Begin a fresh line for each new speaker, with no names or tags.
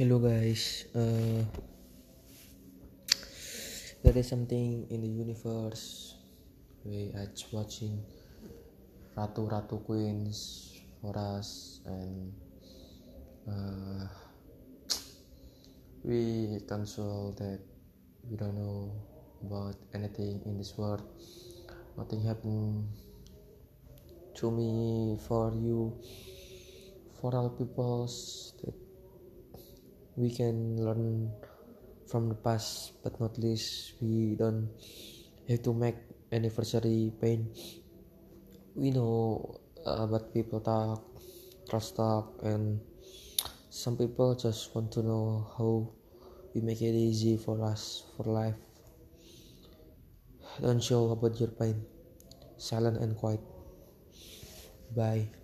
Hello guys, uh, there is something in the universe we are watching Ratu Ratu Queens for us and uh, we console that. We don't know about anything in this world. Nothing happened to me for you for all peoples that we can learn from the past but not least we don't have to make anniversary pain. We know uh, about people talk trust talk and some people just want to know how we make it easy for us for life. Don't show about your pain. Silent and quiet. Bye